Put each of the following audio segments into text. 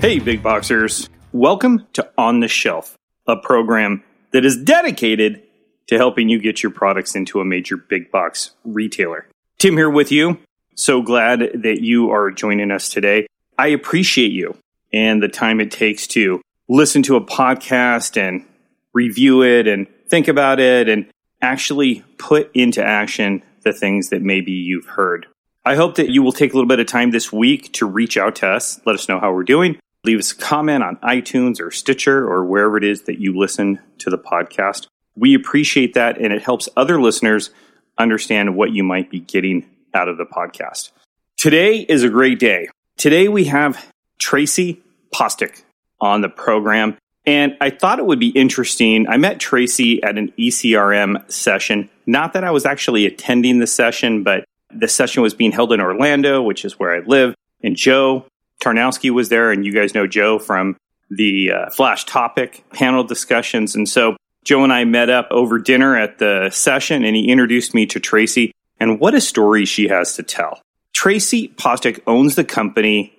Hey, big boxers. Welcome to On the Shelf, a program that is dedicated to helping you get your products into a major big box retailer. Tim here with you. So glad that you are joining us today. I appreciate you and the time it takes to listen to a podcast and review it and think about it and actually put into action the things that maybe you've heard. I hope that you will take a little bit of time this week to reach out to us, let us know how we're doing. Leave us a comment on iTunes or Stitcher or wherever it is that you listen to the podcast. We appreciate that, and it helps other listeners understand what you might be getting out of the podcast. Today is a great day. Today we have Tracy Postic on the program. And I thought it would be interesting. I met Tracy at an ECRM session. Not that I was actually attending the session, but the session was being held in Orlando, which is where I live. And Joe Tarnowski was there, and you guys know Joe from the uh, Flash Topic panel discussions. And so Joe and I met up over dinner at the session, and he introduced me to Tracy. And what a story she has to tell. Tracy Postic owns the company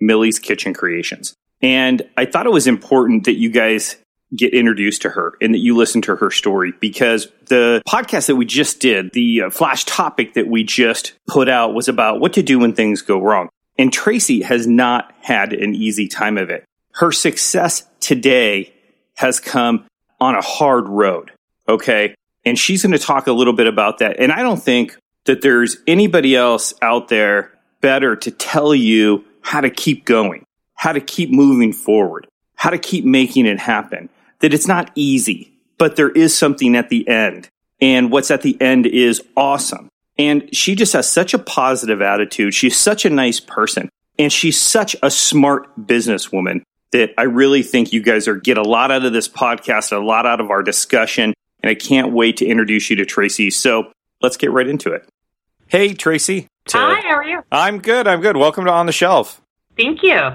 Millie's Kitchen Creations. And I thought it was important that you guys get introduced to her and that you listen to her story because the podcast that we just did, the uh, flash topic that we just put out was about what to do when things go wrong. And Tracy has not had an easy time of it. Her success today has come on a hard road. Okay. And she's going to talk a little bit about that. And I don't think that there's anybody else out there better to tell you how to keep going, how to keep moving forward, how to keep making it happen. That it's not easy, but there is something at the end. And what's at the end is awesome. And she just has such a positive attitude. She's such a nice person. And she's such a smart businesswoman that I really think you guys are get a lot out of this podcast, a lot out of our discussion. And I can't wait to introduce you to Tracy. So let's get right into it. Hey, Tracy. Hi, how are you? I'm good. I'm good. Welcome to On the Shelf. Thank you.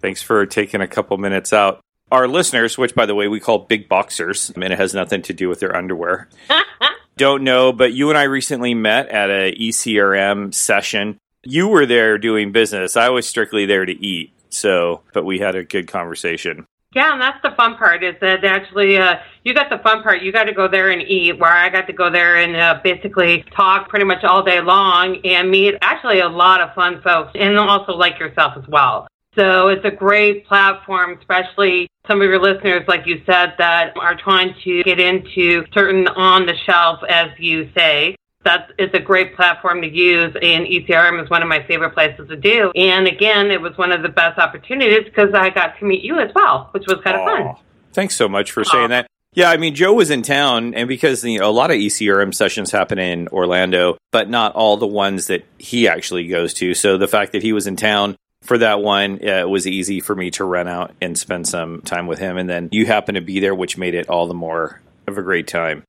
Thanks for taking a couple minutes out. Our listeners, which by the way we call big boxers, and it has nothing to do with their underwear, don't know, but you and I recently met at a ECRM session. You were there doing business. I was strictly there to eat. So, but we had a good conversation. Yeah, and that's the fun part is that actually uh, you got the fun part. You got to go there and eat, where I got to go there and uh, basically talk pretty much all day long and meet actually a lot of fun folks and also like yourself as well. So it's a great platform, especially some of your listeners, like you said, that are trying to get into certain on the shelf, as you say that is a great platform to use, and ECRM is one of my favorite places to do. And again, it was one of the best opportunities because I got to meet you as well, which was kind of fun. Thanks so much for saying that. Yeah, I mean, Joe was in town, and because you know, a lot of ECRM sessions happen in Orlando, but not all the ones that he actually goes to. So the fact that he was in town for that one, uh, it was easy for me to run out and spend some time with him. And then you happened to be there, which made it all the more of a great time.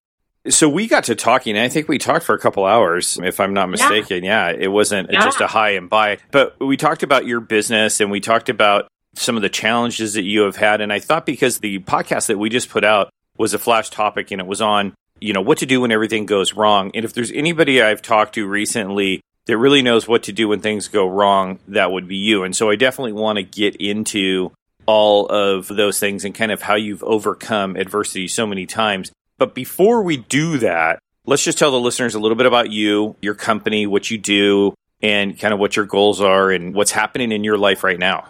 So we got to talking. I think we talked for a couple hours, if I'm not mistaken. Yeah, yeah it wasn't yeah. just a hi and bye, but we talked about your business and we talked about some of the challenges that you have had. And I thought because the podcast that we just put out was a flash topic and it was on, you know, what to do when everything goes wrong. And if there's anybody I've talked to recently that really knows what to do when things go wrong, that would be you. And so I definitely want to get into all of those things and kind of how you've overcome adversity so many times. But before we do that, let's just tell the listeners a little bit about you, your company, what you do, and kind of what your goals are and what's happening in your life right now.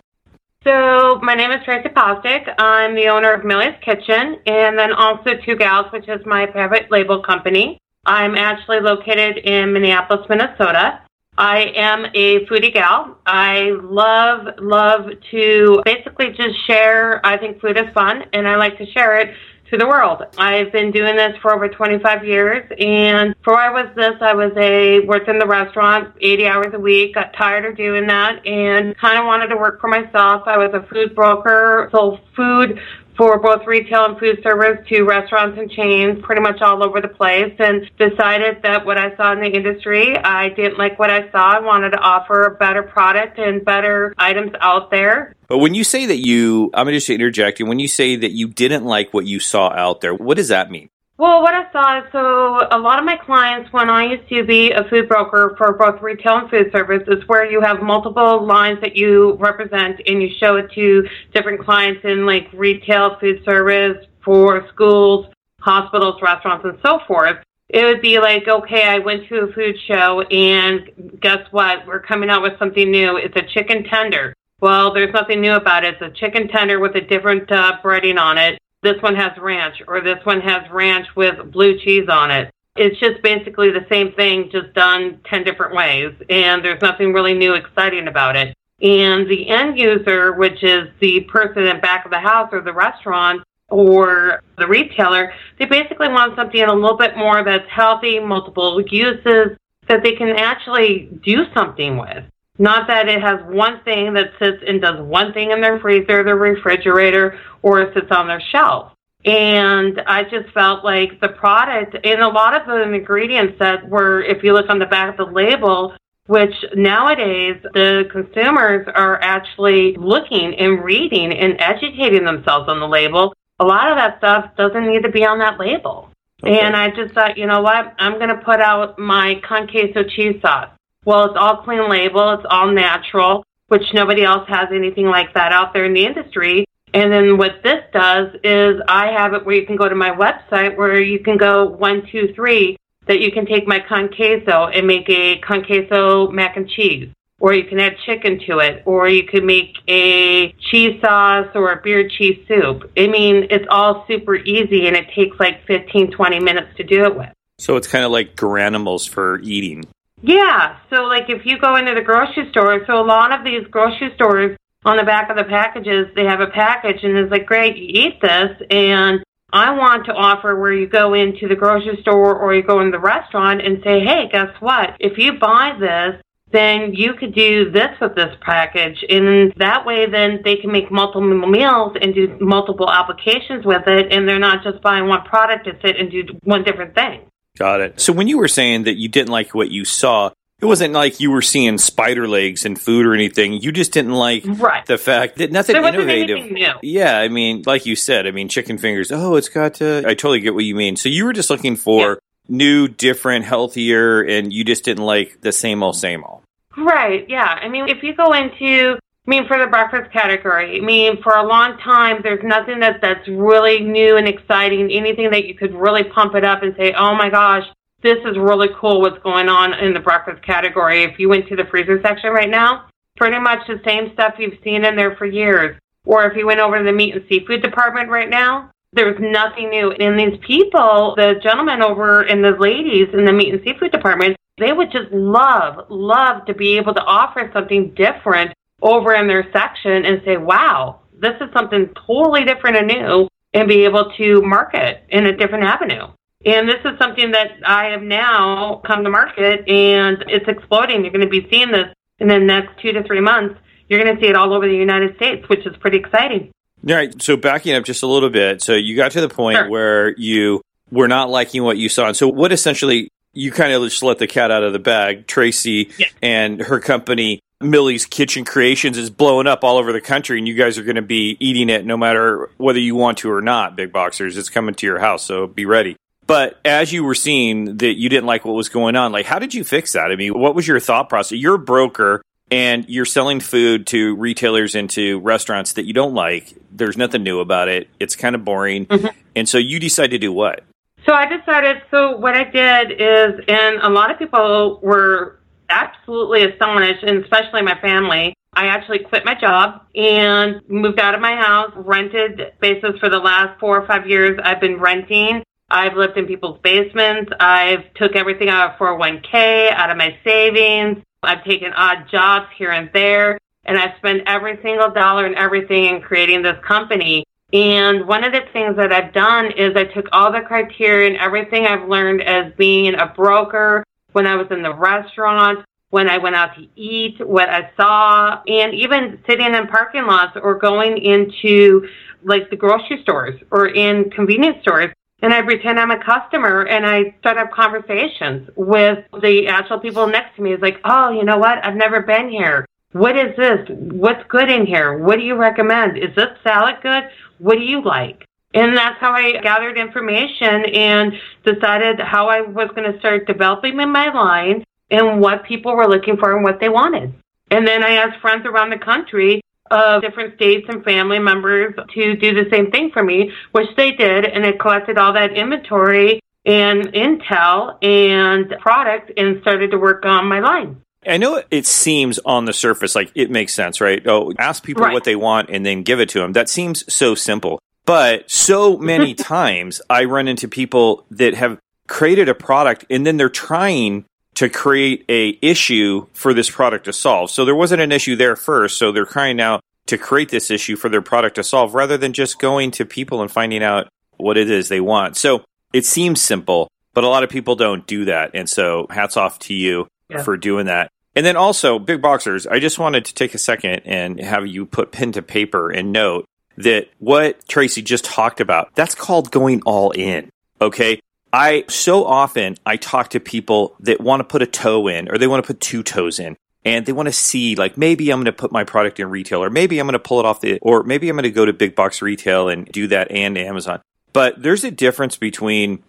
So, my name is Tracy Postic. I'm the owner of Millie's Kitchen and then also Two Gals, which is my private label company. I'm actually located in Minneapolis, Minnesota. I am a foodie gal. I love, love to basically just share. I think food is fun and I like to share it to the world. I've been doing this for over 25 years, and before I was this, I was a worked in the restaurant 80 hours a week. Got tired of doing that, and kind of wanted to work for myself. I was a food broker, sold food for both retail and food service to restaurants and chains pretty much all over the place and decided that what I saw in the industry, I didn't like what I saw. I wanted to offer a better product and better items out there. But when you say that you, I'm going to just interject, and when you say that you didn't like what you saw out there, what does that mean? Well, what I saw is so a lot of my clients, when I used to be a food broker for both retail and food service, is where you have multiple lines that you represent and you show it to different clients in like retail, food service, for schools, hospitals, restaurants, and so forth. It would be like, okay, I went to a food show and guess what? We're coming out with something new. It's a chicken tender. Well, there's nothing new about it. It's a chicken tender with a different uh, breading on it this one has ranch or this one has ranch with blue cheese on it. It's just basically the same thing, just done 10 different ways. And there's nothing really new, exciting about it. And the end user, which is the person in back of the house or the restaurant or the retailer, they basically want something a little bit more that's healthy, multiple uses, that they can actually do something with. Not that it has one thing that sits and does one thing in their freezer, their refrigerator, or it sits on their shelf. And I just felt like the product, and a lot of the ingredients that were, if you look on the back of the label, which nowadays the consumers are actually looking and reading and educating themselves on the label. A lot of that stuff doesn't need to be on that label. Okay. And I just thought, you know what? I'm going to put out my con queso cheese sauce. Well, it's all clean label, it's all natural, which nobody else has anything like that out there in the industry. And then what this does is I have it where you can go to my website where you can go one, two, three, that you can take my con queso and make a con queso mac and cheese. Or you can add chicken to it, or you can make a cheese sauce or a beer cheese soup. I mean, it's all super easy and it takes like 15, 20 minutes to do it with. So it's kind of like Garanimals for eating. Yeah. So, like, if you go into the grocery store, so a lot of these grocery stores on the back of the packages, they have a package, and it's like, great, you eat this, and I want to offer where you go into the grocery store or you go in the restaurant and say, hey, guess what? If you buy this, then you could do this with this package. And that way, then they can make multiple meals and do multiple applications with it. And they're not just buying one product to sit and do one different thing. Got it. So when you were saying that you didn't like what you saw, it wasn't like you were seeing spider legs and food or anything. You just didn't like right. the fact that nothing innovative. Yeah, I mean, like you said, I mean, chicken fingers. Oh, it's got to. I totally get what you mean. So you were just looking for yeah. new, different, healthier, and you just didn't like the same old, same old. Right. Yeah. I mean, if you go into I mean, for the breakfast category, I mean, for a long time, there's nothing that that's really new and exciting. Anything that you could really pump it up and say, "Oh my gosh, this is really cool. What's going on in the breakfast category?" If you went to the freezer section right now, pretty much the same stuff you've seen in there for years. Or if you went over to the meat and seafood department right now, there's nothing new. And these people, the gentlemen over and the ladies in the meat and seafood department, they would just love, love to be able to offer something different over in their section and say, wow, this is something totally different and new, and be able to market in a different avenue. And this is something that I have now come to market, and it's exploding. You're going to be seeing this in the next two to three months. You're going to see it all over the United States, which is pretty exciting. All right. So backing up just a little bit. So you got to the point sure. where you were not liking what you saw. And so what essentially you kind of just let the cat out of the bag. Tracy yeah. and her company Millie's Kitchen Creations is blowing up all over the country, and you guys are going to be eating it no matter whether you want to or not, big boxers. It's coming to your house, so be ready. But as you were seeing that you didn't like what was going on, like how did you fix that? I mean, what was your thought process? You're a broker and you're selling food to retailers and to restaurants that you don't like. There's nothing new about it. It's kind of boring. Mm-hmm. And so you decide to do what? So I decided, so what I did is, and a lot of people were absolutely astonished, and especially my family. I actually quit my job and moved out of my house, rented spaces for the last four or five years. I've been renting. I've lived in people's basements. I've took everything out of 401k, out of my savings. I've taken odd jobs here and there, and I've spent every single dollar and everything in creating this company. And one of the things that I've done is I took all the criteria and everything I've learned as being a broker, when I was in the restaurant, when I went out to eat, what I saw, and even sitting in parking lots or going into like the grocery stores or in convenience stores. And I pretend I'm a customer and I start up conversations with the actual people next to me. It's like, oh, you know what? I've never been here. What is this? What's good in here? What do you recommend? Is this salad good? What do you like? And that's how I gathered information and decided how I was going to start developing in my line and what people were looking for and what they wanted. And then I asked friends around the country of different states and family members to do the same thing for me, which they did. And I collected all that inventory and intel and product and started to work on my line. I know it seems on the surface like it makes sense, right? Oh, ask people right. what they want and then give it to them. That seems so simple. But so many times I run into people that have created a product and then they're trying to create a issue for this product to solve. So there wasn't an issue there first, so they're trying now to create this issue for their product to solve rather than just going to people and finding out what it is they want. So it seems simple, but a lot of people don't do that. And so hats off to you yeah. for doing that. And then also, big boxers, I just wanted to take a second and have you put pen to paper and note that what Tracy just talked about, that's called going all in. Okay. I so often I talk to people that want to put a toe in or they want to put two toes in and they want to see like maybe I'm going to put my product in retail or maybe I'm going to pull it off the or maybe I'm going to go to big box retail and do that and Amazon. But there's a difference between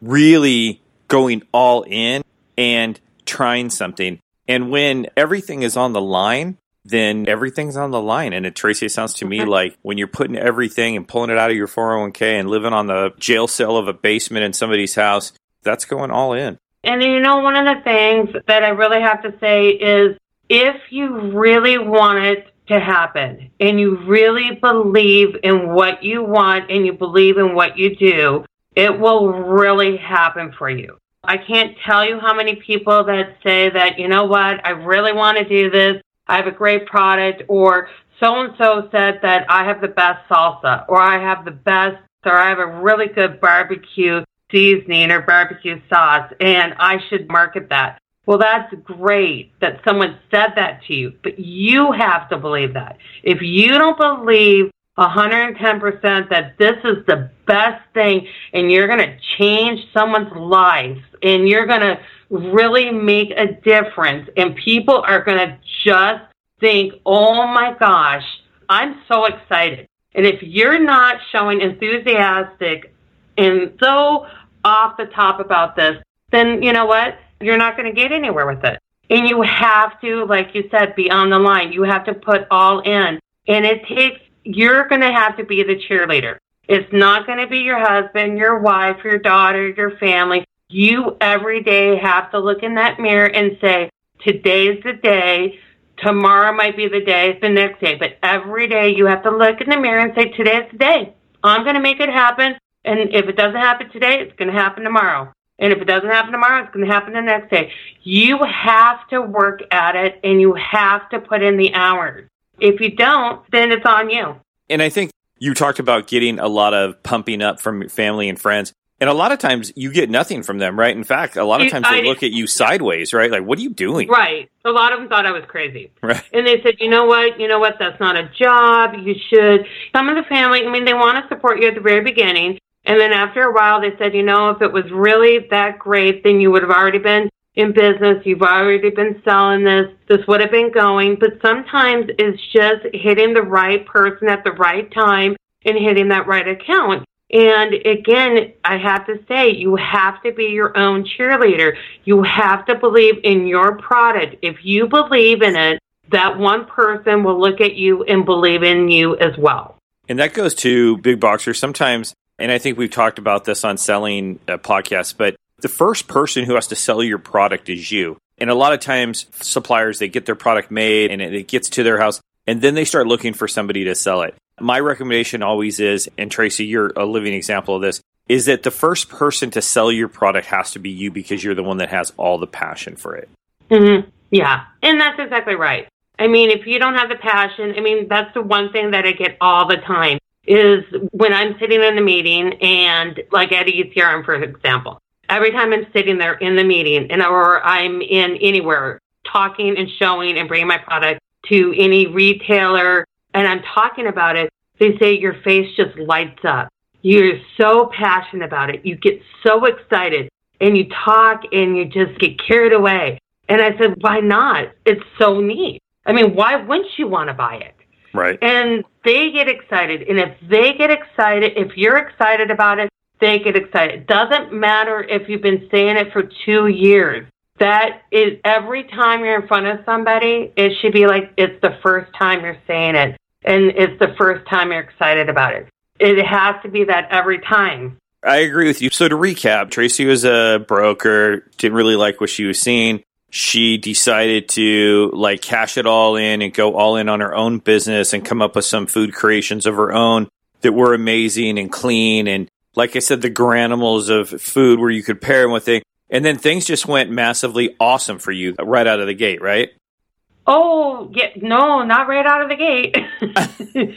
really going all in and trying something. And when everything is on the line, then everything's on the line. And it, Tracy, it sounds to me like when you're putting everything and pulling it out of your 401k and living on the jail cell of a basement in somebody's house, that's going all in. And you know, one of the things that I really have to say is if you really want it to happen and you really believe in what you want and you believe in what you do, it will really happen for you. I can't tell you how many people that say that, you know what, I really want to do this. I have a great product or so and so said that I have the best salsa or I have the best or I have a really good barbecue seasoning or barbecue sauce and I should market that. Well, that's great that someone said that to you, but you have to believe that. If you don't believe 110% that this is the best thing and you're going to change someone's life and you're going to really make a difference and people are going to just think, oh my gosh, I'm so excited. And if you're not showing enthusiastic and so off the top about this, then you know what? You're not going to get anywhere with it. And you have to, like you said, be on the line. You have to put all in. And it takes, you're going to have to be the cheerleader. It's not going to be your husband, your wife, your daughter, your family. You every day have to look in that mirror and say, today's the day. Tomorrow might be the day, the next day. But every day you have to look in the mirror and say, today's the day. I'm going to make it happen. And if it doesn't happen today, it's going to happen tomorrow. And if it doesn't happen tomorrow, it's going to happen the next day. You have to work at it and you have to put in the hours. If you don't, then it's on you. And I think you talked about getting a lot of pumping up from family and friends. And a lot of times you get nothing from them, right? In fact, a lot of times they look at you sideways, right? Like, what are you doing? Right. A lot of them thought I was crazy. Right. And they said, you know what? You know what? That's not a job. You should. Some of the family, I mean, they want to support you at the very beginning. And then after a while, they said, you know, if it was really that great, then you would have already been in business. You've already been selling this. This would have been going. But sometimes it's just hitting the right person at the right time and hitting that right account. And again, I have to say, you have to be your own cheerleader. You have to believe in your product. If you believe in it, that one person will look at you and believe in you as well. And that goes to big boxers. Sometimes, and I think we've talked about this on selling uh, podcasts, but the first person who has to sell your product is you. And a lot of times, suppliers, they get their product made and it gets to their house, and then they start looking for somebody to sell it. My recommendation always is, and Tracy, you're a living example of this, is that the first person to sell your product has to be you because you're the one that has all the passion for it. Mm-hmm. Yeah, and that's exactly right. I mean, if you don't have the passion, I mean, that's the one thing that I get all the time is when I'm sitting in the meeting and like at ECRM, for example, every time I'm sitting there in the meeting and or I'm in anywhere talking and showing and bringing my product to any retailer and I'm talking about it, they say your face just lights up. You're so passionate about it. You get so excited and you talk and you just get carried away. And I said, why not? It's so neat. I mean, why wouldn't you want to buy it? Right. And they get excited. And if they get excited, if you're excited about it, they get excited. It doesn't matter if you've been saying it for two years. That is every time you're in front of somebody, it should be like it's the first time you're saying it. And it's the first time you're excited about it. It has to be that every time. I agree with you. So to recap, Tracy was a broker, didn't really like what she was seeing. She decided to like cash it all in and go all in on her own business and come up with some food creations of her own that were amazing and clean and like I said, the Garanimals of food where you could pair them with it. And then things just went massively awesome for you right out of the gate, right? Oh, yeah, no, not right out of the gate.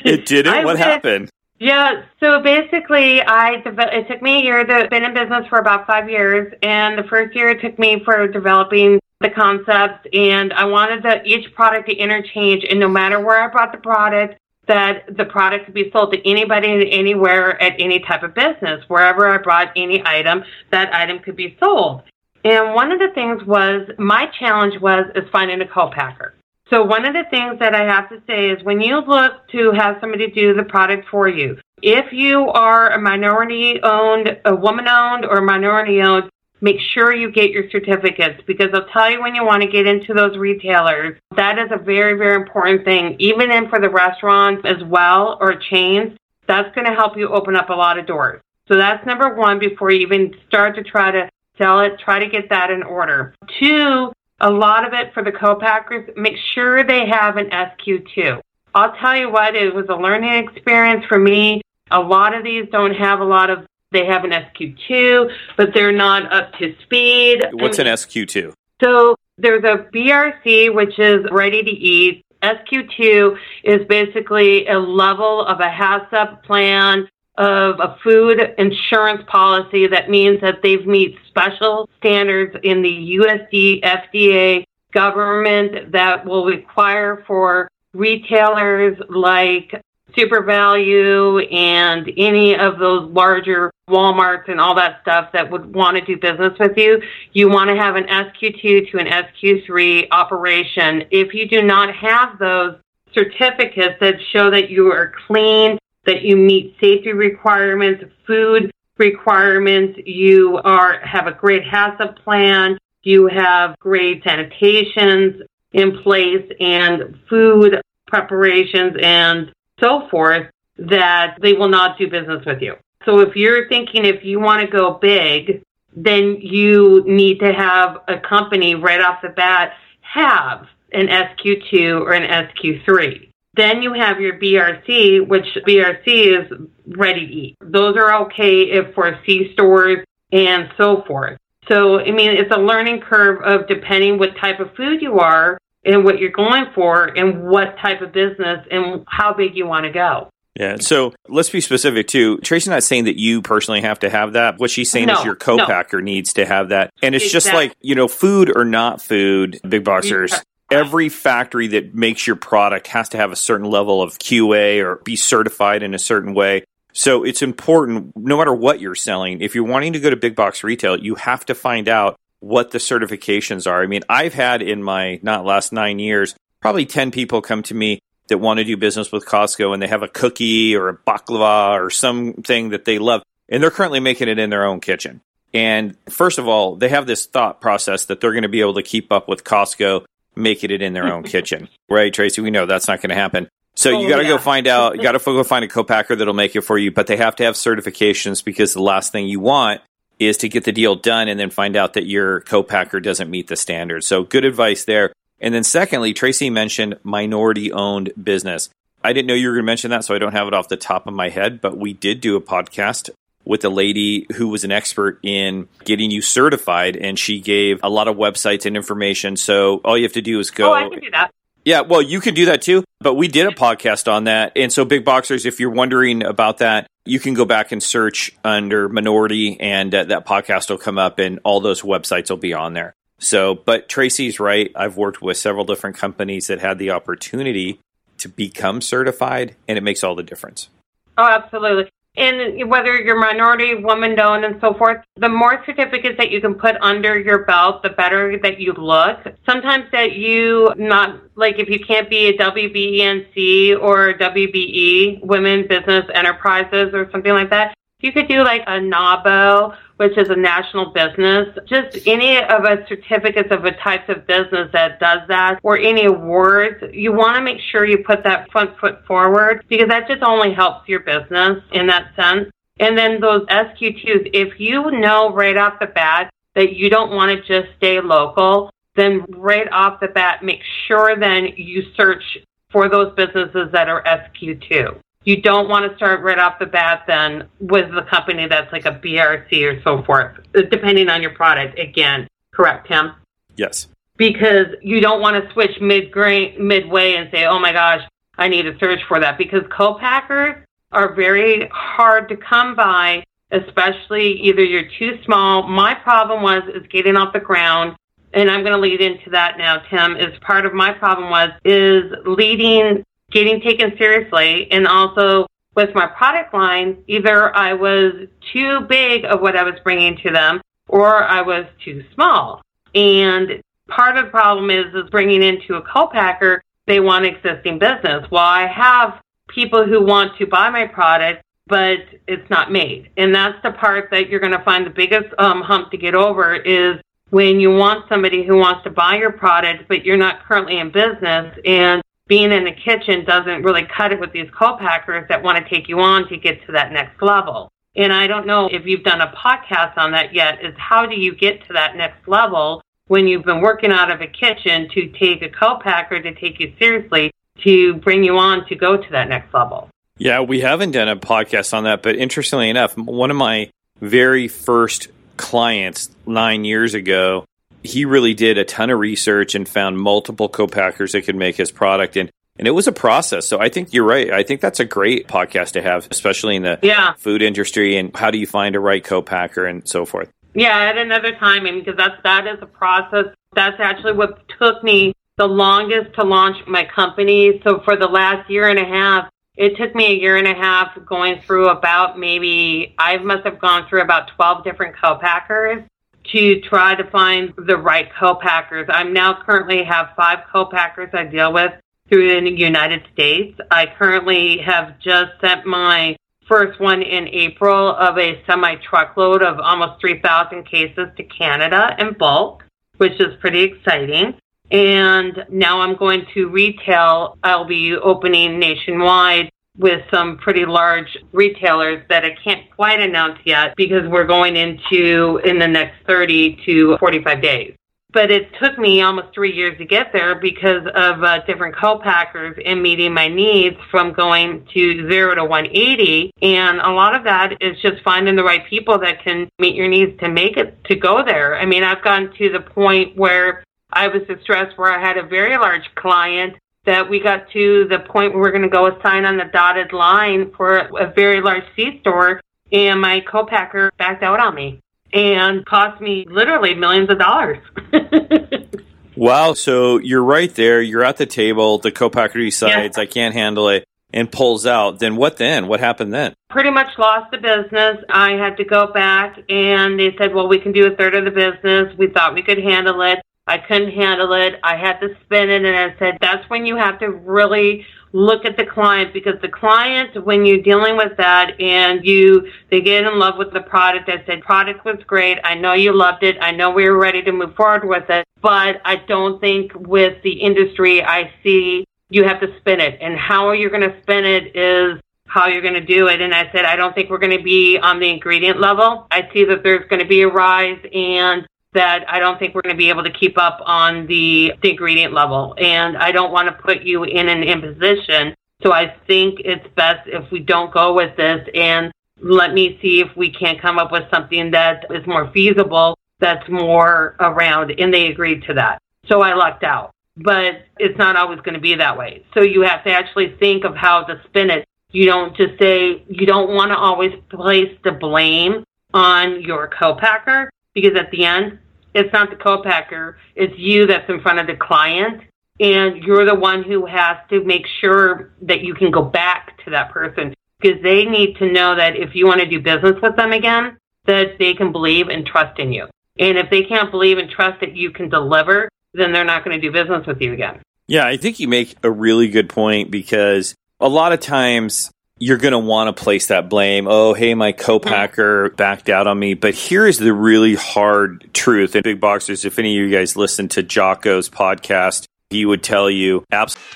it didn't? I what happened? Yeah, so basically, I it took me a year. To, been in business for about five years, and the first year it took me for developing the concepts, and I wanted the, each product to interchange, and no matter where I brought the product, that the product could be sold to anybody anywhere at any type of business. Wherever I brought any item, that item could be sold. And one of the things was my challenge was is finding a co-packer. So one of the things that I have to say is when you look to have somebody do the product for you, if you are a minority owned, a woman owned or minority owned, make sure you get your certificates because I'll tell you when you want to get into those retailers, that is a very, very important thing. Even in for the restaurants as well or chains, that's going to help you open up a lot of doors. So that's number one before you even start to try to sell it, try to get that in order. Two, a lot of it for the co-packers, make sure they have an SQ2. I'll tell you what, it was a learning experience for me. A lot of these don't have a lot of, they have an SQ2, but they're not up to speed. What's an SQ2? So there's a BRC, which is ready to eat. SQ2 is basically a level of a HACCP plan of a food insurance policy that means that they've meet special standards in the USD FDA government that will require for retailers like SuperValu and any of those larger Walmarts and all that stuff that would want to do business with you, you want to have an SQ2 to an SQ3 operation. If you do not have those certificates that show that you are clean that you meet safety requirements, food requirements, you are have a great HACCP plan, you have great sanitations in place and food preparations and so forth that they will not do business with you. So if you're thinking if you want to go big, then you need to have a company right off the bat have an SQ2 or an SQ3. Then you have your BRC, which BRC is ready to eat. Those are okay if for C stores and so forth. So, I mean, it's a learning curve of depending what type of food you are and what you're going for and what type of business and how big you want to go. Yeah. So let's be specific too. Tracy's not saying that you personally have to have that. What she's saying no, is your co-packer no. needs to have that. And it's exactly. just like, you know, food or not food, big boxers, every factory that makes your product has to have a certain level of QA or be certified in a certain way. So it's important, no matter what you're selling, if you're wanting to go to big box retail, you have to find out what the certifications are. I mean, I've had in my not last nine years, probably 10 people come to me that want to do business with Costco and they have a cookie or a baklava or something that they love. And they're currently making it in their own kitchen. And first of all, they have this thought process that they're going to be able to keep up with Costco making it in their own kitchen, right, Tracy? We know that's not going to happen. So oh, you got to yeah. go find out. You got to go find a co-packer that'll make it for you, but they have to have certifications because the last thing you want is to get the deal done and then find out that your co-packer doesn't meet the standards. So good advice there. And then secondly, Tracy mentioned minority-owned business. I didn't know you were going to mention that, so I don't have it off the top of my head. But we did do a podcast with a lady who was an expert in getting you certified, and she gave a lot of websites and information. So all you have to do is go. Oh, I can do that. Yeah, well, you can do that too. But we did a podcast on that. And so, Big Boxers, if you're wondering about that, you can go back and search under minority, and uh, that podcast will come up, and all those websites will be on there. So, but Tracy's right. I've worked with several different companies that had the opportunity to become certified, and it makes all the difference. Oh, absolutely. And whether you're minority, woman owned, and so forth, the more certificates that you can put under your belt, the better that you look. Sometimes that you not like if you can't be a WBENC or WBE, Women Business Enterprises, or something like that, you could do like a NAWBO, which is a national business, just any of a certificates of a types of business that does that, or any awards. You want to make sure you put that front foot forward because that just only helps your business in that sense. And then those SQ2s, if you know right off the bat that you don't want to just stay local, then right off the bat, make sure then you search for those businesses that are SQ2 you don't want to start right off the bat then with the company that's like a BRC or so forth, depending on your product. Again, correct, Tim? Yes. Because you don't want to switch mid midway and say, oh my gosh, I need to search for that because co-packers are very hard to come by, especially either you're too small. My problem was is getting off the ground and I'm going to lead into that now, Tim, is part of my problem was is leading getting taken seriously and also with my product line, either I was too big of what I was bringing to them or I was too small. And part of the problem is, is bringing into a co-packer, they want existing business. Well, I have people who want to buy my product, but it's not made. And that's the part that you're going to find the biggest um, hump to get over is when you want somebody who wants to buy your product, but you're not currently in business and being in the kitchen doesn't really cut it with these co-packers that want to take you on to get to that next level. And I don't know if you've done a podcast on that yet, is how do you get to that next level when you've been working out of a kitchen to take a co-packer to take you seriously to bring you on to go to that next level? Yeah, we haven't done a podcast on that, but interestingly enough, one of my very first clients nine years ago he really did a ton of research and found multiple co-packers that could make his product and and it was a process. So I think you're right. I think that's a great podcast to have, especially in the yeah. food industry and how do you find a right co-packer and so forth. Yeah, at another time, and because that's that is a process. That's actually what took me the longest to launch my company. So for the last year and a half, it took me a year and a half going through about maybe I must have gone through about twelve different co-packers to try to find the right co-packers. I'm now currently have five co-packers I deal with through the United States. I currently have just sent my first one in April of a semi truckload of almost 3,000 cases to Canada in bulk, which is pretty exciting. And now I'm going to retail. I'll be opening nationwide with some pretty large retailers that I can't quite announce yet because we're going into in the next 30 to 45 days. But it took me almost three years to get there because of uh, different co-packers and meeting my needs from going to zero to 180. And a lot of that is just finding the right people that can meet your needs to make it to go there. I mean, I've gotten to the point where I was distressed where I had a very large client that we got to the point where we're going to go sign on the dotted line for a very large C store, and my co-packer backed out on me and cost me literally millions of dollars. wow! So you're right there. You're at the table. The co-packer decides I can't handle it and pulls out. Then what? Then what happened then? Pretty much lost the business. I had to go back, and they said, "Well, we can do a third of the business." We thought we could handle it. I couldn't handle it. I had to spin it, and I said, that's when you have to really look at the client because the client, when you're dealing with that and you, they get in love with the product. I said, product was great. I know you loved it. I know we were ready to move forward with it, but I don't think with the industry I see you have to spin it. And how you're you going to spin it is how you're going to do it. And I said, I don't think we're going to be on the ingredient level. I see that there's going to be a rise and that I don't think we're going to be able to keep up on the, the ingredient level. And I don't want to put you in an imposition. So I think it's best if we don't go with this and let me see if we can't come up with something that is more feasible, that's more around. And they agreed to that. So I lucked out. But it's not always going to be that way. So you have to actually think of how to spin it. You don't just say, you don't want to always place the blame on your co-packer because at the end, it's not the co-packer. It's you that's in front of the client. And you're the one who has to make sure that you can go back to that person. because they need to know that if you want to do business with them again, that they can believe and trust in you. And if they can't believe and trust that you can deliver, then they're not going to do business with you again. Yeah, I think you make a really good point because a lot of times you're going to want to place that blame. Oh, hey, my co-packer mm-hmm. backed out on me. But here is the really hard truth. And big boxers, if any of you guys listen to Jocko's podcast, he would tell you absolutely.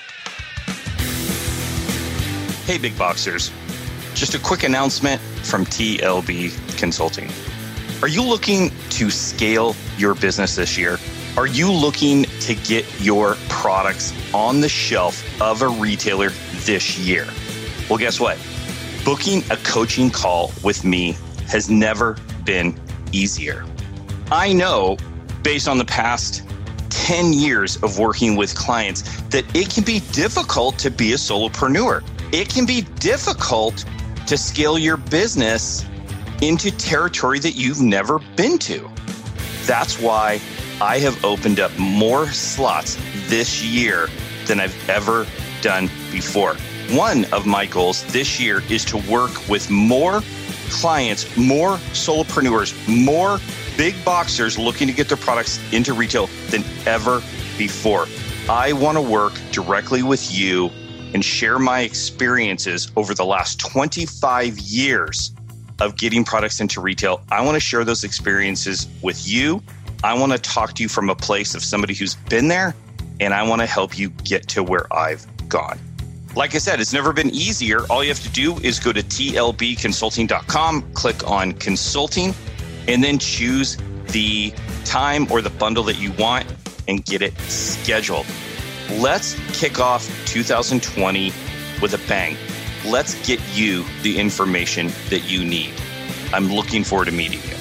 Hey, big boxers. Just a quick announcement from TLB Consulting. Are you looking to scale your business this year? Are you looking to get your products on the shelf of a retailer this year? Well, guess what? Booking a coaching call with me has never been easier. I know based on the past 10 years of working with clients that it can be difficult to be a solopreneur. It can be difficult to scale your business into territory that you've never been to. That's why I have opened up more slots this year than I've ever done before. One of my goals this year is to work with more clients, more solopreneurs, more big boxers looking to get their products into retail than ever before. I want to work directly with you and share my experiences over the last 25 years of getting products into retail. I want to share those experiences with you. I want to talk to you from a place of somebody who's been there, and I want to help you get to where I've gone. Like I said, it's never been easier. All you have to do is go to tlbconsulting.com, click on consulting, and then choose the time or the bundle that you want and get it scheduled. Let's kick off 2020 with a bang. Let's get you the information that you need. I'm looking forward to meeting you.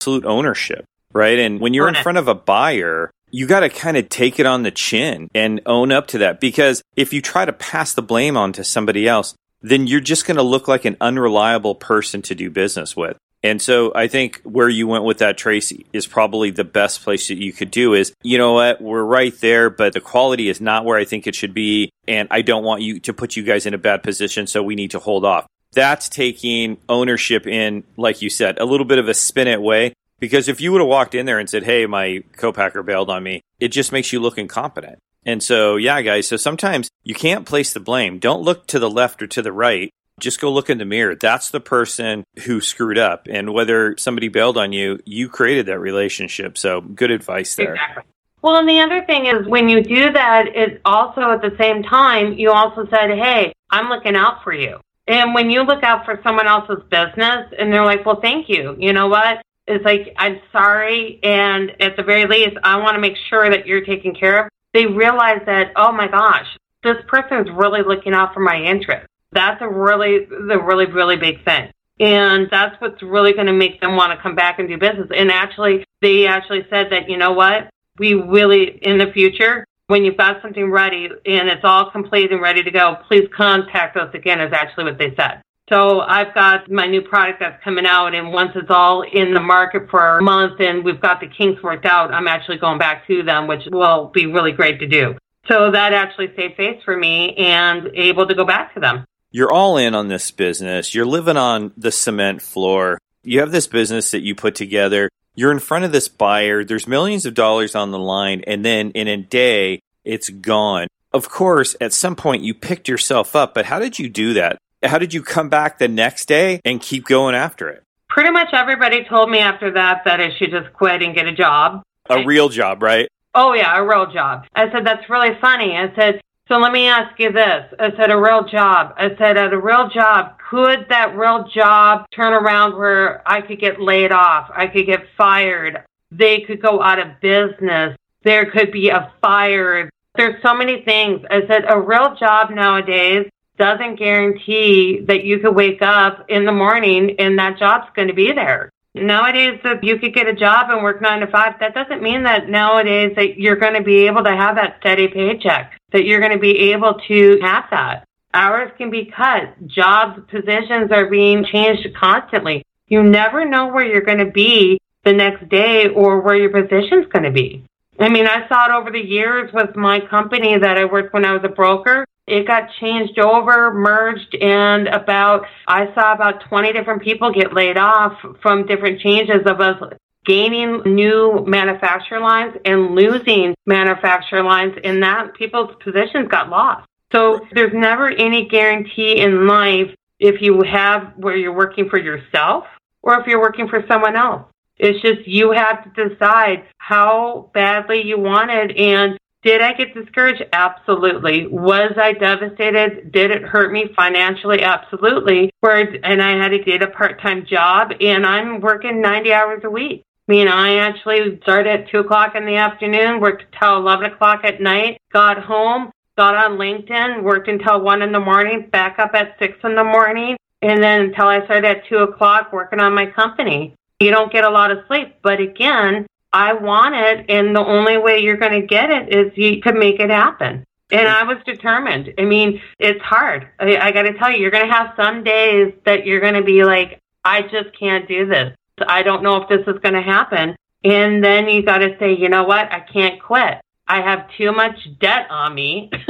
Absolute ownership, right? And when you're in front of a buyer, you got to kind of take it on the chin and own up to that because if you try to pass the blame on to somebody else, then you're just going to look like an unreliable person to do business with. And so I think where you went with that, Tracy, is probably the best place that you could do is, you know what, we're right there, but the quality is not where I think it should be. And I don't want you to put you guys in a bad position. So we need to hold off. That's taking ownership in, like you said, a little bit of a spin it way because if you would have walked in there and said, "Hey, my co-packer bailed on me," it just makes you look incompetent. And so, yeah, guys. So sometimes you can't place the blame. Don't look to the left or to the right. Just go look in the mirror. That's the person who screwed up. And whether somebody bailed on you, you created that relationship. So good advice there. Exactly. Well, and the other thing is when you do that, it also at the same time, you also said, Hey, I'm looking out for you. And when you look out for someone else's business and they're like, well, thank you. You know what? Is like, I'm sorry, and at the very least, I want to make sure that you're taken care of. They realize that, oh my gosh, this person is really looking out for my interest. That's a really, the really, really big thing. And that's what's really going to make them want to come back and do business. And actually, they actually said that, you know what? We really, in the future, when you've got something ready and it's all complete and ready to go, please contact us again, is actually what they said. So I've got my new product that's coming out, and once it's all in the market for a month and we've got the kinks worked out, I'm actually going back to them, which will be really great to do. So that actually saved face for me and able to go back to them. You're all in on this business. You're living on the cement floor. You have this business that you put together. You're in front of this buyer. There's millions of dollars on the line. And then in a day, it's gone. Of course, at some point you picked yourself up, but how did you do that? How did you come back the next day and keep going after it? Pretty much everybody told me after that that I should just quit and get a job. A real job, right? Oh, yeah, a real job. I said, that's really funny. I said, so let me ask you this. I said, a real job. I said, at a real job, could that real job turn around where I could get laid off? I could get fired. They could go out of business. There could be a fire. There's so many things. I said, a real job nowadays doesn't guarantee that you could wake up in the morning and that job's going to be there. Nowadays, if you could get a job and work nine to five, that doesn't mean that nowadays that you're going to be able to have that steady paycheck, that you're going to be able to have that. Hours can be cut. Jobs, positions are being changed constantly. You never know where you're going to be the next day or where your position's going to be. I mean, I saw it over the years with my company that I worked when I was a broker It got changed over, merged, and about, I saw about 20 different people get laid off from different changes of us gaining new manufacturer lines and losing manufacturer lines, and that people's positions got lost. So there's never any guarantee in life if you have where you're working for yourself or if you're working for someone else. It's just you have to decide how badly you want it and did I get discouraged? Absolutely. Was I devastated? Did it hurt me financially? Absolutely. Where and I had to get a part-time job, and I'm working 90 hours a week. I mean, I actually started at two o'clock in the afternoon, worked until 11 o'clock at night, got home, got on LinkedIn, worked until one in the morning, back up at six in the morning, and then until I started at two o'clock working on my company. You don't get a lot of sleep, but again, I want it, and the only way you're going to get it is you, to make it happen. And I was determined. I mean, it's hard. I, I got to tell you, you're going to have some days that you're going to be like, I just can't do this. I don't know if this is going to happen. And then you got to say, you know what? I can't quit. I have too much debt on me.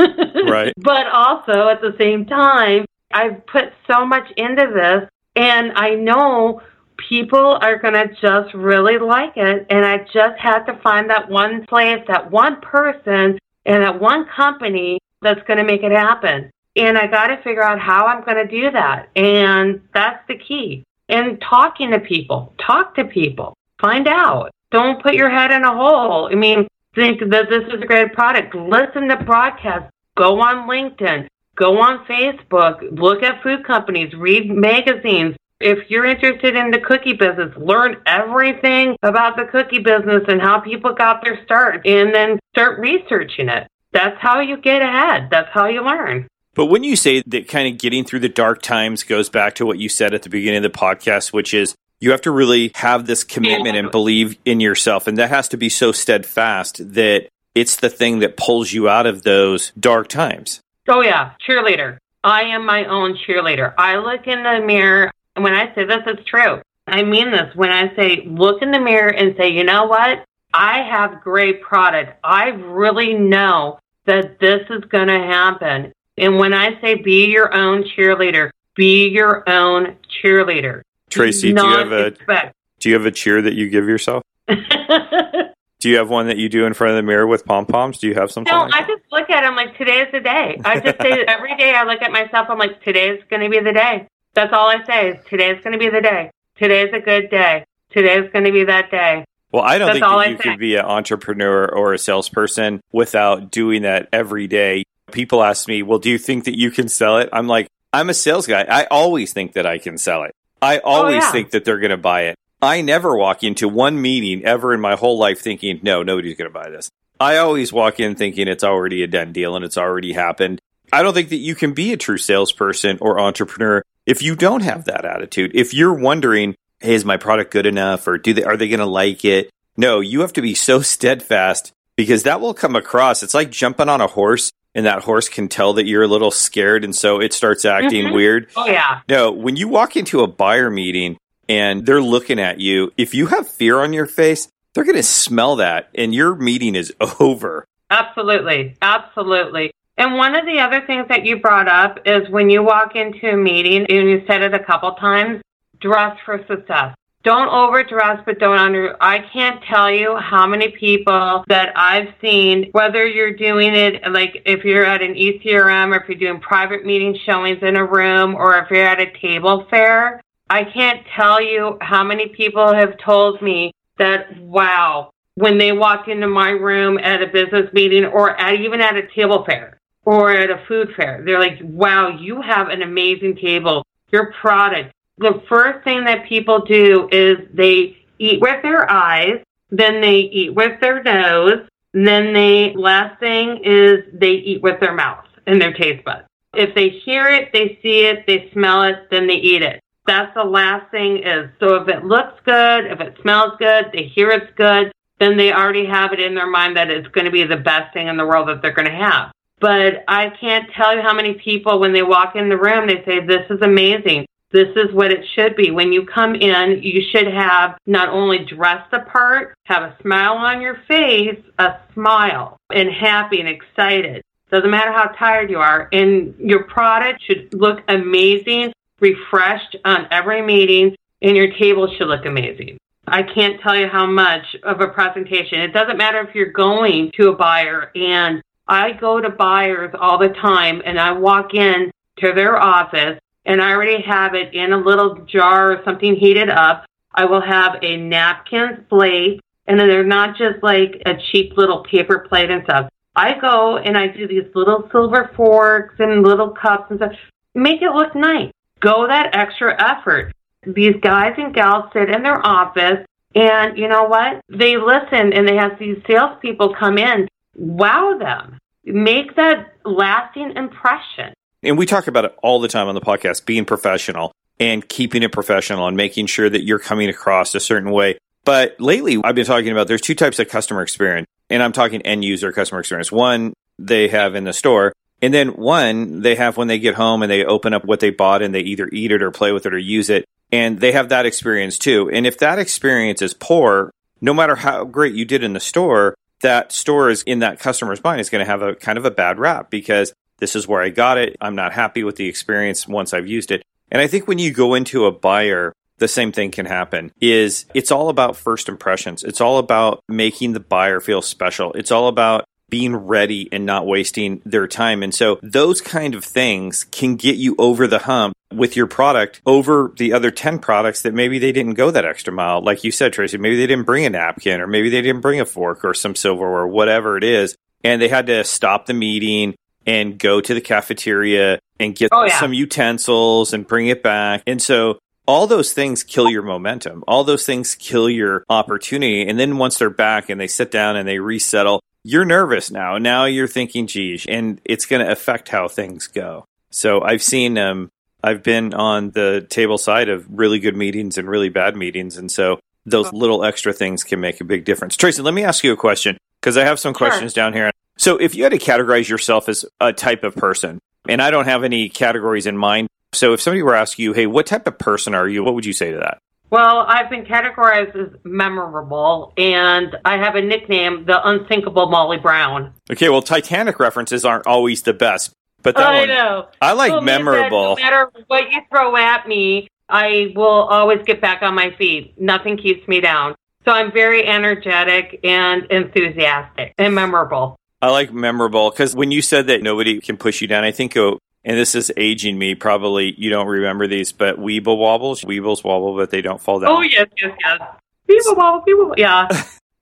right. But also at the same time, I've put so much into this and I know people are going to just really like it. And I just had to find that one place, that one person, and that one company that's going to make it happen. And I got to figure out how I'm going to do that. And that's the key. And talking to people, talk to people, find out. Don't put your head in a hole. I mean, think that this is a great product. Listen to broadcasts. Go on LinkedIn. Go on Facebook. Look at food companies. Read magazines. If you're interested in the cookie business, learn everything about the cookie business and how people got their start and then start researching it. That's how you get ahead. That's how you learn. But when you say that kind of getting through the dark times goes back to what you said at the beginning of the podcast, which is you have to really have this commitment and believe in yourself. And that has to be so steadfast that it's the thing that pulls you out of those dark times. Oh, yeah. Cheerleader. I am my own cheerleader. I look in the mirror when I say this, it's true. I mean this when I say look in the mirror and say, you know what? I have great product. I really know that this is going to happen. And when I say be your own cheerleader, be your own cheerleader. Tracy, do you have a expect. do you have a cheer that you give yourself? do you have one that you do in front of the mirror with pom poms? Do you have something? No, like I just look at them like today is the day. I just say every day I look at myself. I'm like today is going to be the day. That's all I say is today's going to be the day. Today's a good day. Today's going to be that day. Well, I don't That's think that you could be an entrepreneur or a salesperson without doing that every day. People ask me, well, do you think that you can sell it? I'm like, I'm a sales guy. I always think that I can sell it. I oh, always oh, yeah. think that they're going to buy it. I never walk into one meeting ever in my whole life thinking, no, nobody's going to buy this. I always walk in thinking it's already a done deal and it's already happened. I don't think that you can be a true salesperson or entrepreneur if you don't have that attitude, if you're wondering, hey, is my product good enough or do they, are they going to like it? No, you have to be so steadfast because that will come across. It's like jumping on a horse and that horse can tell that you're a little scared and so it starts acting mm-hmm. weird. Oh yeah. No, when you walk into a buyer meeting and they're looking at you, if you have fear on your face, they're going to smell that and your meeting is over. Absolutely. Absolutely. And one of the other things that you brought up is when you walk into a meeting, and you said it a couple times, dress for success. Don't overdress, but don't under. I can't tell you how many people that I've seen, whether you're doing it like if you're at an ECRM or if you're doing private meeting showings in a room or if you're at a table fair. I can't tell you how many people have told me that, wow, when they walked into my room at a business meeting or at, even at a table fair, or at a food fair. They're like, wow, you have an amazing table. Your product. The first thing that people do is they eat with their eyes, then they eat with their nose, then the last thing is they eat with their mouth and their taste buds. If they hear it, they see it, they smell it, then they eat it. That's the last thing is. So if it looks good, if it smells good, they hear it's good, then they already have it in their mind that it's going to be the best thing in the world that they're going to have. But I can't tell you how many people, when they walk in the room, they say, This is amazing. This is what it should be. When you come in, you should have not only dressed the part, have a smile on your face, a smile, and happy and excited. Doesn't matter how tired you are. And your product should look amazing, refreshed on every meeting, and your table should look amazing. I can't tell you how much of a presentation. It doesn't matter if you're going to a buyer and I go to buyers all the time and I walk in to their office and I already have it in a little jar or something heated up. I will have a napkin plate and then they're not just like a cheap little paper plate and stuff. I go and I do these little silver forks and little cups and stuff. Make it look nice. Go that extra effort. These guys and gals sit in their office and you know what? They listen and they have these salespeople come in. Wow them. Make that lasting impression. And we talk about it all the time on the podcast, being professional and keeping it professional and making sure that you're coming across a certain way. But lately, I've been talking about there's two types of customer experience, and I'm talking end user customer experience. One they have in the store, and then one they have when they get home and they open up what they bought and they either eat it or play with it or use it. And they have that experience too. And if that experience is poor, no matter how great you did in the store, that store is in that customer's mind is going to have a kind of a bad rap because this is where I got it. I'm not happy with the experience once I've used it. And I think when you go into a buyer, the same thing can happen is it's all about first impressions. It's all about making the buyer feel special. It's all about being ready and not wasting their time. And so those kind of things can get you over the hump with your product over the other 10 products that maybe they didn't go that extra mile. Like you said, Tracy, maybe they didn't bring a napkin or maybe they didn't bring a fork or some silverware or whatever it is. And they had to stop the meeting and go to the cafeteria and get oh, yeah. some utensils and bring it back. And so all those things kill your momentum. All those things kill your opportunity. And then once they're back and they sit down and they resettle, you're nervous now. Now you're thinking, geez, and it's going to affect how things go. So I've seen, um, I've been on the table side of really good meetings and really bad meetings. And so those oh. little extra things can make a big difference. Tracy, let me ask you a question because I have some questions sure. down here. So if you had to categorize yourself as a type of person, and I don't have any categories in mind, so if somebody were asking you, hey, what type of person are you? What would you say to that? Well, I've been categorized as memorable, and I have a nickname, the unsinkable Molly Brown. Okay, well, Titanic references aren't always the best, but that I one, know. I like so memorable. no matter what you throw at me, I will always get back on my feet. Nothing keeps me down. So I'm very energetic and enthusiastic and memorable. I like memorable because when you said that nobody can push you down, I think oh, and this is aging me. Probably you don't remember these, but Weeble wobbles, Weebles wobble, but they don't fall down. Oh yes, yes, yes. Weeble wobble, Weeble, yeah.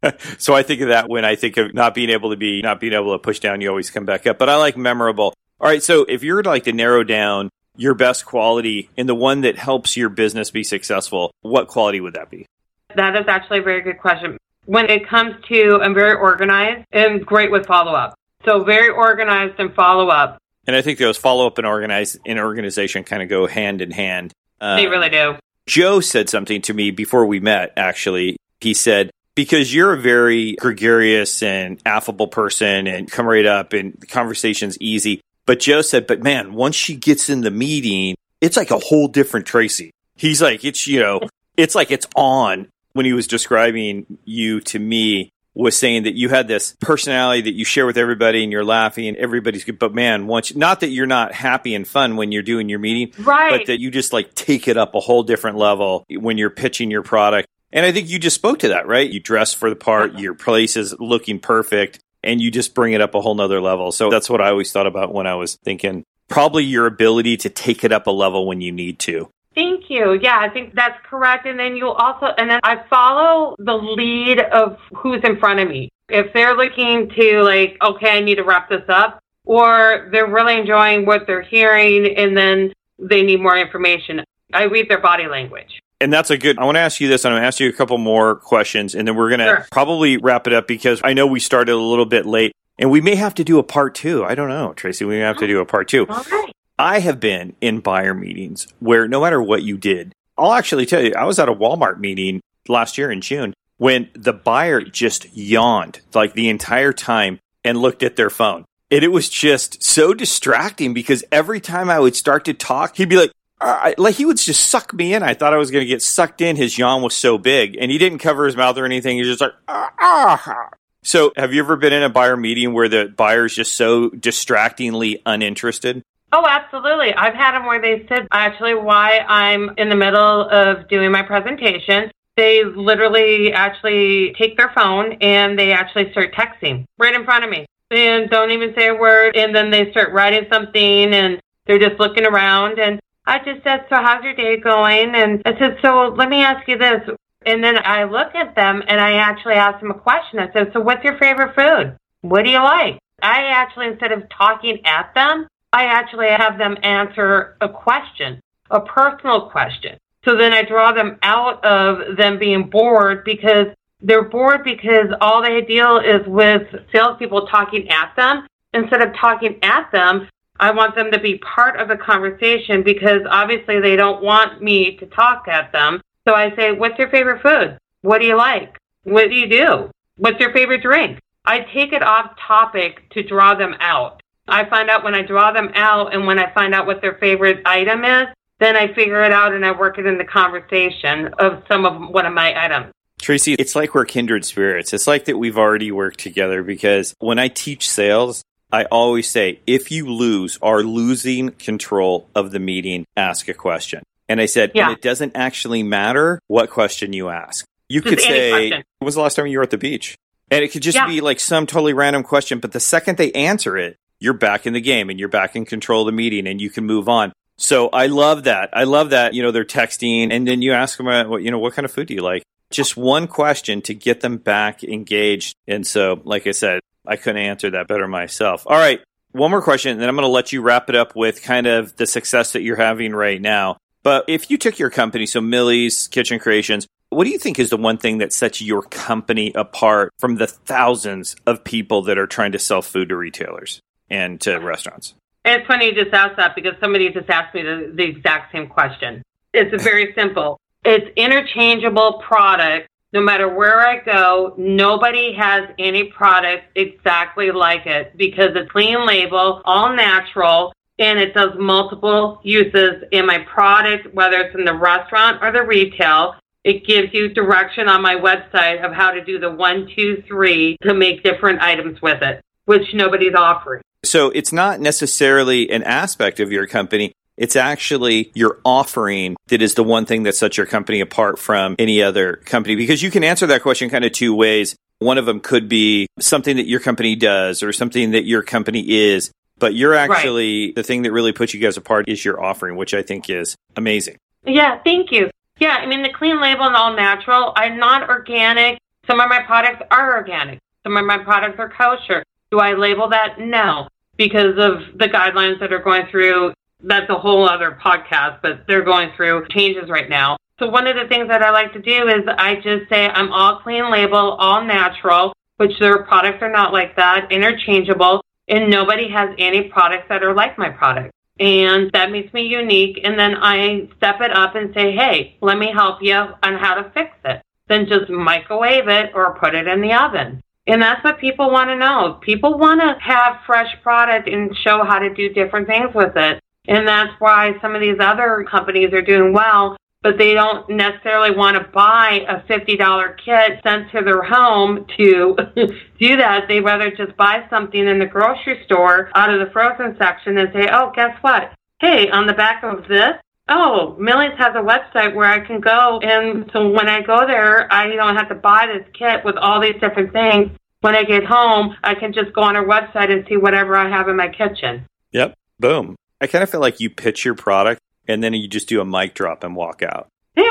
so I think of that when I think of not being able to be, not being able to push down. You always come back up. But I like memorable. All right. So if you're like to narrow down your best quality and the one that helps your business be successful, what quality would that be? That is actually a very good question. When it comes to, I'm very organized and great with follow up. So very organized and follow up. And I think those follow up and organize in organization kind of go hand in hand. Uh, they really do. Joe said something to me before we met, actually. He said, because you're a very gregarious and affable person and come right up and the conversation's easy. But Joe said, but man, once she gets in the meeting, it's like a whole different Tracy. He's like, it's, you know, it's like it's on when he was describing you to me was saying that you had this personality that you share with everybody and you're laughing and everybody's good. But man, once, not that you're not happy and fun when you're doing your meeting, right. but that you just like take it up a whole different level when you're pitching your product. And I think you just spoke to that, right? You dress for the part, uh-huh. your place is looking perfect, and you just bring it up a whole nother level. So that's what I always thought about when I was thinking probably your ability to take it up a level when you need to. Thank you. Yeah, I think that's correct. And then you'll also, and then I follow the lead of who's in front of me. If they're looking to, like, okay, I need to wrap this up, or they're really enjoying what they're hearing and then they need more information, I read their body language. And that's a good. I want to ask you this. and I'm going to ask you a couple more questions, and then we're going to sure. probably wrap it up because I know we started a little bit late, and we may have to do a part two. I don't know, Tracy. We may have to do a part two. All right. I have been in buyer meetings where no matter what you did, I'll actually tell you, I was at a Walmart meeting last year in June when the buyer just yawned like the entire time and looked at their phone. And it was just so distracting because every time I would start to talk, he'd be like, I, like he would just suck me in. I thought I was going to get sucked in. His yawn was so big, and he didn't cover his mouth or anything. He was just like, ah, ah. So, have you ever been in a buyer meeting where the buyer is just so distractingly uninterested? Oh, absolutely. I've had them where they said actually why I'm in the middle of doing my presentation. They literally actually take their phone and they actually start texting right in front of me and don't even say a word. And then they start writing something and they're just looking around. And I just said, So, how's your day going? And I said, So, let me ask you this. And then I look at them and I actually ask them a question. I said, So, what's your favorite food? What do you like? I actually, instead of talking at them, I actually have them answer a question, a personal question. So then I draw them out of them being bored because they're bored because all they deal is with salespeople talking at them. Instead of talking at them, I want them to be part of the conversation because obviously they don't want me to talk at them. So I say, What's your favorite food? What do you like? What do you do? What's your favorite drink? I take it off topic to draw them out. I find out when I draw them out and when I find out what their favorite item is, then I figure it out and I work it in the conversation of some of one of my items. Tracy, it's like we're kindred spirits. It's like that we've already worked together because when I teach sales, I always say, if you lose or losing control of the meeting, ask a question. And I said, yeah. it doesn't actually matter what question you ask. You just could say, when was the last time you were at the beach? And it could just yeah. be like some totally random question, but the second they answer it, you're back in the game and you're back in control of the meeting and you can move on. So I love that. I love that, you know, they're texting and then you ask them, uh, what, you know, what kind of food do you like? Just one question to get them back engaged. And so, like I said, I couldn't answer that better myself. All right. One more question, and then I'm going to let you wrap it up with kind of the success that you're having right now. But if you took your company, so Millie's Kitchen Creations, what do you think is the one thing that sets your company apart from the thousands of people that are trying to sell food to retailers and to restaurants? It's funny you just asked that because somebody just asked me the, the exact same question. It's very simple. It's interchangeable product. No matter where I go, nobody has any product exactly like it because it's clean label, all natural, and it does multiple uses in my product, whether it's in the restaurant or the retail. It gives you direction on my website of how to do the one, two, three to make different items with it, which nobody's offering. So it's not necessarily an aspect of your company. It's actually your offering that is the one thing that sets your company apart from any other company because you can answer that question kind of two ways. One of them could be something that your company does or something that your company is, but you're actually right. the thing that really puts you guys apart is your offering, which I think is amazing. Yeah, thank you. Yeah, I mean, the clean label and all natural. I'm not organic. Some of my products are organic. Some of my products are kosher. Do I label that? No, because of the guidelines that are going through. That's a whole other podcast, but they're going through changes right now. So one of the things that I like to do is I just say I'm all clean label, all natural, which their products are not like that, interchangeable, and nobody has any products that are like my product and that makes me unique. And then I step it up and say, hey, let me help you on how to fix it. Then just microwave it or put it in the oven. And that's what people want to know. People want to have fresh product and show how to do different things with it. And that's why some of these other companies are doing well but they don't necessarily want to buy a $50 kit sent to their home to do that. They'd rather just buy something in the grocery store out of the frozen section and say, oh, guess what? Hey, on the back of this, oh, Millie's has a website where I can go. And so when I go there, I don't have to buy this kit with all these different things. When I get home, I can just go on her website and see whatever I have in my kitchen. Yep. Boom. I kind of feel like you pitch your product and then you just do a mic drop and walk out. Yeah.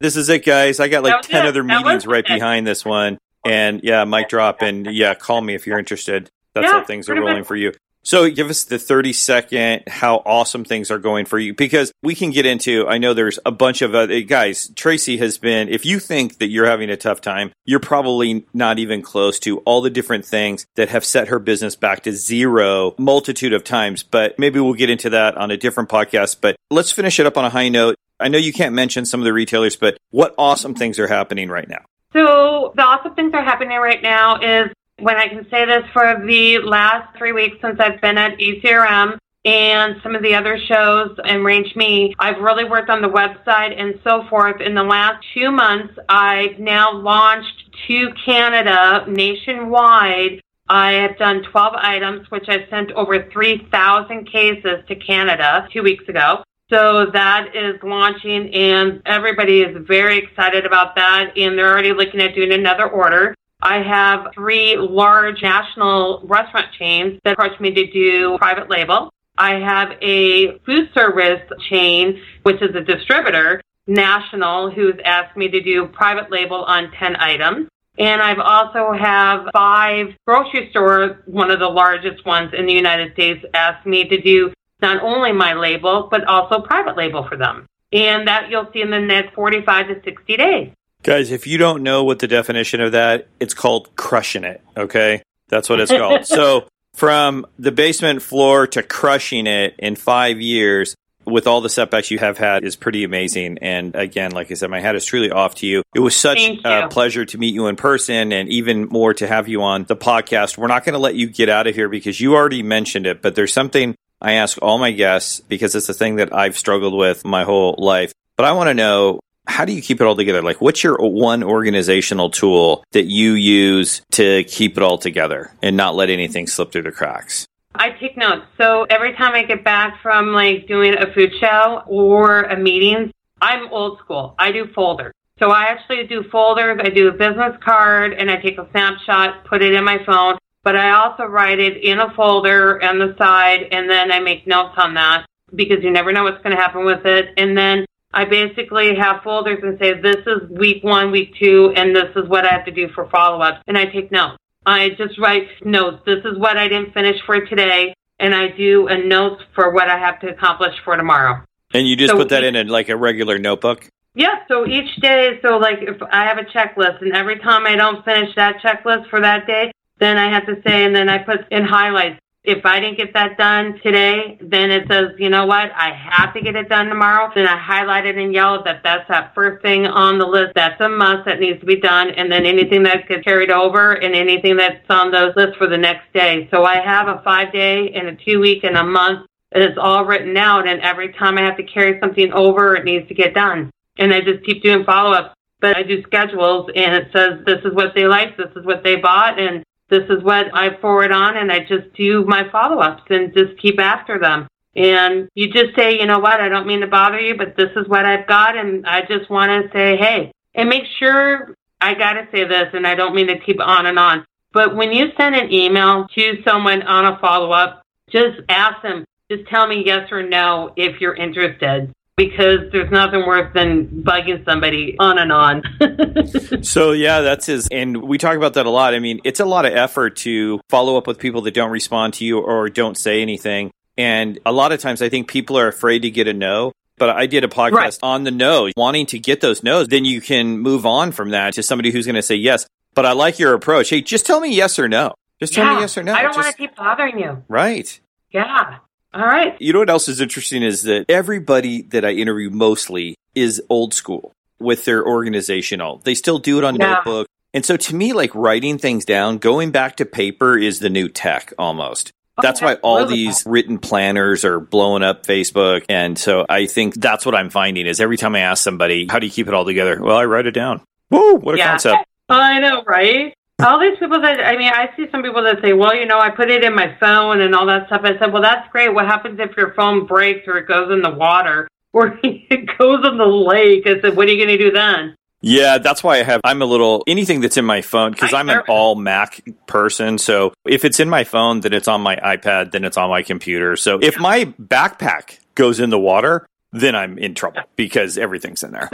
This is it, guys. I got like 10 it. other meetings right it. behind this one. And yeah, mic drop. And yeah, call me if you're interested. That's yeah, how things are rolling much. for you. So give us the 30 second how awesome things are going for you because we can get into I know there's a bunch of other guys Tracy has been if you think that you're having a tough time you're probably not even close to all the different things that have set her business back to zero multitude of times but maybe we'll get into that on a different podcast but let's finish it up on a high note. I know you can't mention some of the retailers but what awesome things are happening right now? So the awesome things are happening right now is when I can say this for the last three weeks since I've been at ECRM and some of the other shows and RangeMe. I've really worked on the website and so forth. In the last two months, I've now launched to Canada nationwide. I have done 12 items, which I sent over 3,000 cases to Canada two weeks ago. So that is launching and everybody is very excited about that and they're already looking at doing another order. I have three large national restaurant chains that approached me to do private label. I have a food service chain, which is a distributor, national, who's asked me to do private label on 10 items. And I've also have five grocery stores, one of the largest ones in the United States, asked me to do not only my label, but also private label for them. And that you'll see in the next 45 to 60 days. Guys, if you don't know what the definition of that, it's called crushing it. Okay. That's what it's called. so from the basement floor to crushing it in five years with all the setbacks you have had is pretty amazing. And again, like I said, my hat is truly off to you. It was such a pleasure to meet you in person and even more to have you on the podcast. We're not going to let you get out of here because you already mentioned it, but there's something I ask all my guests because it's a thing that I've struggled with my whole life. But I want to know how do you keep it all together? Like, what's your one organizational tool that you use to keep it all together and not let anything slip through the cracks? I take notes. So every time I get back from like doing a food show or a meeting, I'm old school. I do folders. So I actually do folders. I do a business card and I take a snapshot, put it in my phone, but I also write it in a folder on the side and then I make notes on that because you never know what's going to happen with it. And then I basically have folders and say, this is week one, week two, and this is what I have to do for follow up. And I take notes. I just write notes. This is what I didn't finish for today. And I do a note for what I have to accomplish for tomorrow. And you just so put that each, in a, like a regular notebook? Yeah. So each day, so like if I have a checklist and every time I don't finish that checklist for that day, then I have to say, and then I put in highlights, if I didn't get that done today, then it says, you know what, I have to get it done tomorrow. Then I highlight it in yellow that that's that first thing on the list. That's a must that needs to be done. And then anything that gets carried over and anything that's on those lists for the next day. So I have a five day and a two week and a month. And it's all written out. And every time I have to carry something over, it needs to get done. And I just keep doing follow ups. But I do schedules and it says this is what they like, this is what they bought, and this is what I forward on and I just do my follow ups and just keep after them. And you just say, you know what, I don't mean to bother you, but this is what I've got. And I just want to say, hey, and make sure I got to say this, and I don't mean to keep on and on. But when you send an email to someone on a follow up, just ask them, just tell me yes or no if you're interested because there's nothing worse than bugging somebody on and on. so yeah, that's his, and we talk about that a lot. I mean, it's a lot of effort to follow up with people that don't respond to you or don't say anything. And a lot of times I think people are afraid to get a no. But I did a podcast right. on the no, wanting to get those no's. Then you can move on from that to somebody who's going to say yes. But I like your approach. Hey, just tell me yes or no. Just tell yeah, me yes or no. I don't just... want to keep bothering you. Right. Yeah. All right. You know what else is interesting is that everybody that I interview mostly is old school with their organizational. They still do it on yeah. notebook. And so to me, like writing things down, going back to paper is the new tech almost. Oh, that's why all these written planners are blowing up Facebook. And so I think that's what I'm finding is every time I ask somebody, how do you keep it all together? Well, I write it down. Whoa, what a yeah. concept. I know, right? All these people that I mean, I see some people that say, "Well, you know, I put it in my phone and all that stuff." I said, "Well, that's great. What happens if your phone breaks or it goes in the water or it goes in the lake?" I said, "What are you going to do then?" Yeah, that's why I have. I'm a little anything that's in my phone because I'm an all Mac person. So if it's in my phone, then it's on my iPad, then it's on my computer. So if my backpack goes in the water, then I'm in trouble because everything's in there.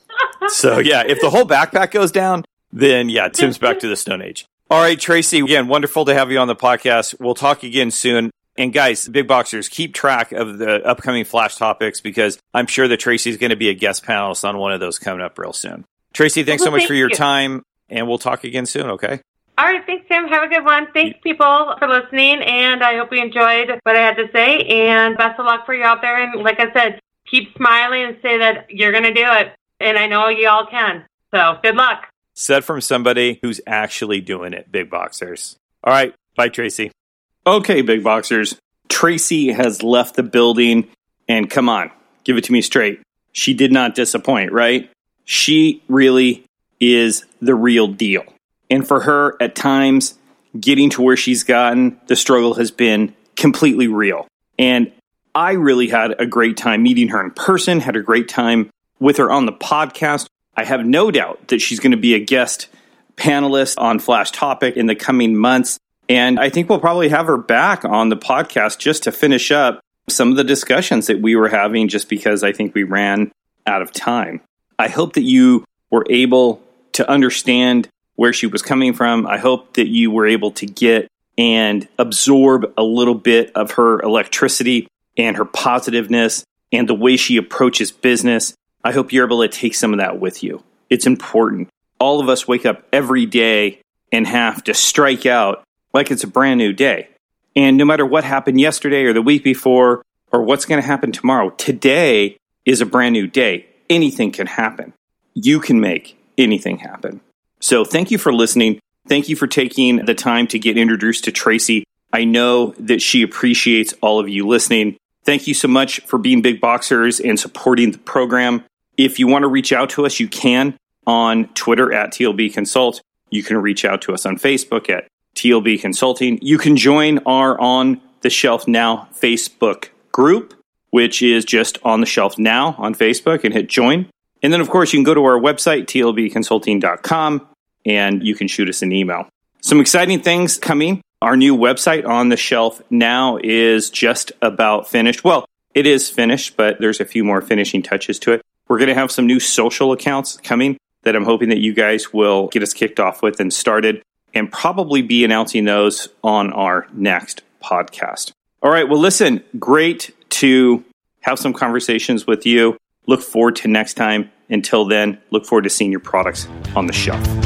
so yeah, if the whole backpack goes down, then yeah, Tim's back to the Stone Age. All right, Tracy, again, wonderful to have you on the podcast. We'll talk again soon. And guys, big boxers, keep track of the upcoming flash topics because I'm sure that Tracy's going to be a guest panelist on one of those coming up real soon. Tracy, thanks well, so much thank for your you. time, and we'll talk again soon, okay? All right, thanks, Tim. Have a good one. Thanks, people, for listening, and I hope you enjoyed what I had to say. And best of luck for you out there. And like I said, keep smiling and say that you're going to do it. And I know you all can. So good luck said from somebody who's actually doing it, big boxers. All right. Bye, Tracy. Okay, big boxers. Tracy has left the building, and come on, give it to me straight. She did not disappoint, right? She really is the real deal. And for her, at times, getting to where she's gotten, the struggle has been completely real. And I really had a great time meeting her in person, had a great time with her on the podcast. I have no doubt that she's going to be a guest panelist on Flash Topic in the coming months. And I think we'll probably have her back on the podcast just to finish up some of the discussions that we were having, just because I think we ran out of time. I hope that you were able to understand where she was coming from. I hope that you were able to get and absorb a little bit of her electricity and her positiveness and the way she approaches business. I hope you're able to take some of that with you. It's important. All of us wake up every day and have to strike out like it's a brand new day. And no matter what happened yesterday or the week before or what's going to happen tomorrow, today is a brand new day. Anything can happen. You can make anything happen. So thank you for listening. Thank you for taking the time to get introduced to Tracy. I know that she appreciates all of you listening. Thank you so much for being big boxers and supporting the program. If you want to reach out to us, you can on Twitter at TLB Consult. You can reach out to us on Facebook at TLB Consulting. You can join our On the Shelf Now Facebook group, which is just on the shelf now on Facebook and hit join. And then, of course, you can go to our website, tlbconsulting.com, and you can shoot us an email. Some exciting things coming. Our new website on the shelf now is just about finished. Well, it is finished, but there's a few more finishing touches to it. We're going to have some new social accounts coming that I'm hoping that you guys will get us kicked off with and started, and probably be announcing those on our next podcast. All right. Well, listen, great to have some conversations with you. Look forward to next time. Until then, look forward to seeing your products on the shelf.